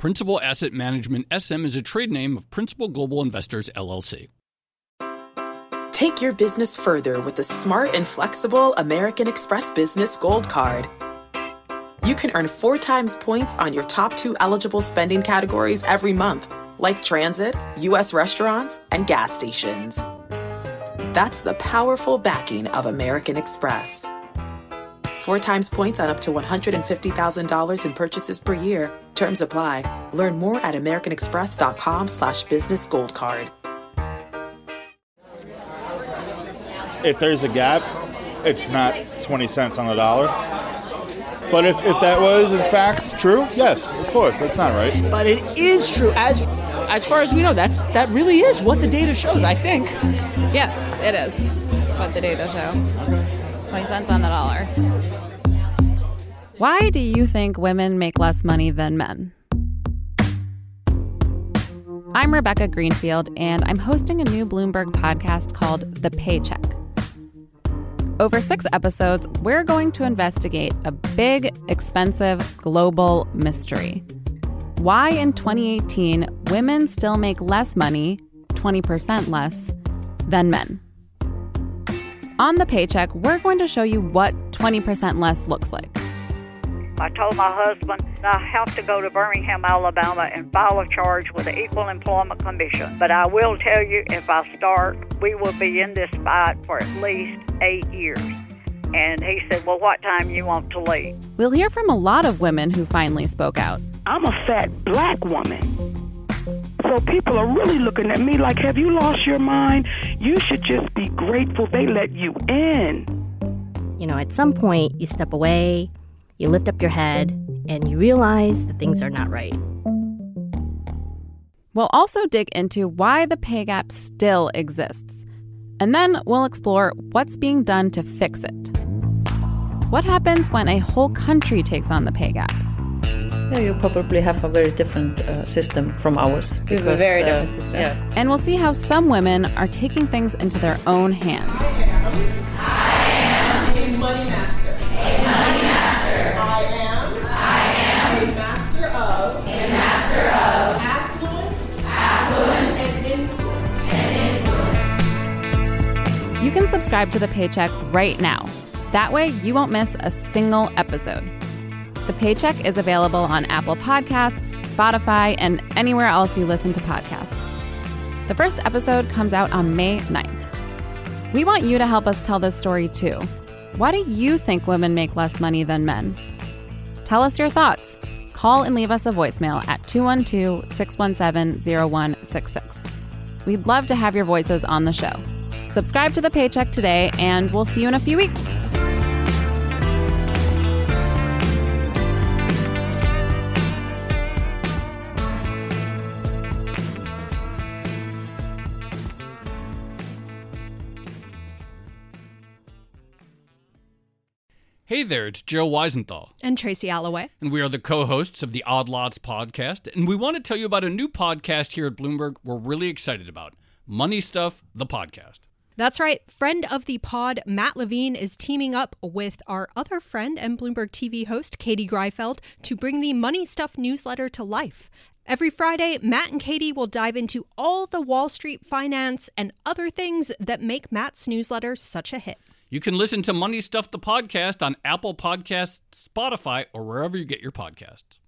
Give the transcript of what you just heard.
Principal Asset Management SM is a trade name of Principal Global Investors LLC. Take your business further with the smart and flexible American Express Business Gold Card. You can earn four times points on your top two eligible spending categories every month, like transit, U.S. restaurants, and gas stations. That's the powerful backing of American Express. Four times points on up to $150,000 in purchases per year. Terms apply. Learn more at americanexpress.com slash business gold card. If there's a gap, it's not 20 cents on the dollar. But if, if that was in fact true, yes, of course, that's not right. But it is true. As as far as we know, that's that really is what the data shows, I think. Yes, it is what the data show. 20 cents on the dollar. Why do you think women make less money than men? I'm Rebecca Greenfield, and I'm hosting a new Bloomberg podcast called The Paycheck. Over six episodes, we're going to investigate a big, expensive, global mystery. Why in 2018 women still make less money, 20% less, than men. On the paycheck, we're going to show you what 20% less looks like. I told my husband I have to go to Birmingham, Alabama and file a charge with the Equal Employment Commission. But I will tell you, if I start, we will be in this fight for at least eight years. And he said, Well, what time you want to leave? We'll hear from a lot of women who finally spoke out. I'm a fat black woman. So people are really looking at me like, Have you lost your mind? You should just be grateful they let you in. You know, at some point, you step away, you lift up your head, and you realize that things are not right. We'll also dig into why the pay gap still exists. And then we'll explore what's being done to fix it. What happens when a whole country takes on the pay gap? Yeah, you probably have a very different uh, system from ours. We have a very different uh, system. Yeah. And we'll see how some women are taking things into their own hands. You can subscribe to the Paycheck right now. That way, you won't miss a single episode. The Paycheck is available on Apple Podcasts, Spotify, and anywhere else you listen to podcasts. The first episode comes out on May 9th. We want you to help us tell this story too. Why do you think women make less money than men? Tell us your thoughts. Call and leave us a voicemail at 212 617 0166. We'd love to have your voices on the show. Subscribe to the Paycheck today, and we'll see you in a few weeks. Hey there, it's Joe Weisenthal. And Tracy Alloway. And we are the co hosts of the Odd Lots podcast. And we want to tell you about a new podcast here at Bloomberg we're really excited about Money Stuff, the podcast. That's right. Friend of the pod, Matt Levine, is teaming up with our other friend and Bloomberg TV host, Katie Greifeld, to bring the Money Stuff newsletter to life. Every Friday, Matt and Katie will dive into all the Wall Street finance and other things that make Matt's newsletter such a hit. You can listen to Money Stuff the podcast on Apple Podcasts, Spotify, or wherever you get your podcasts.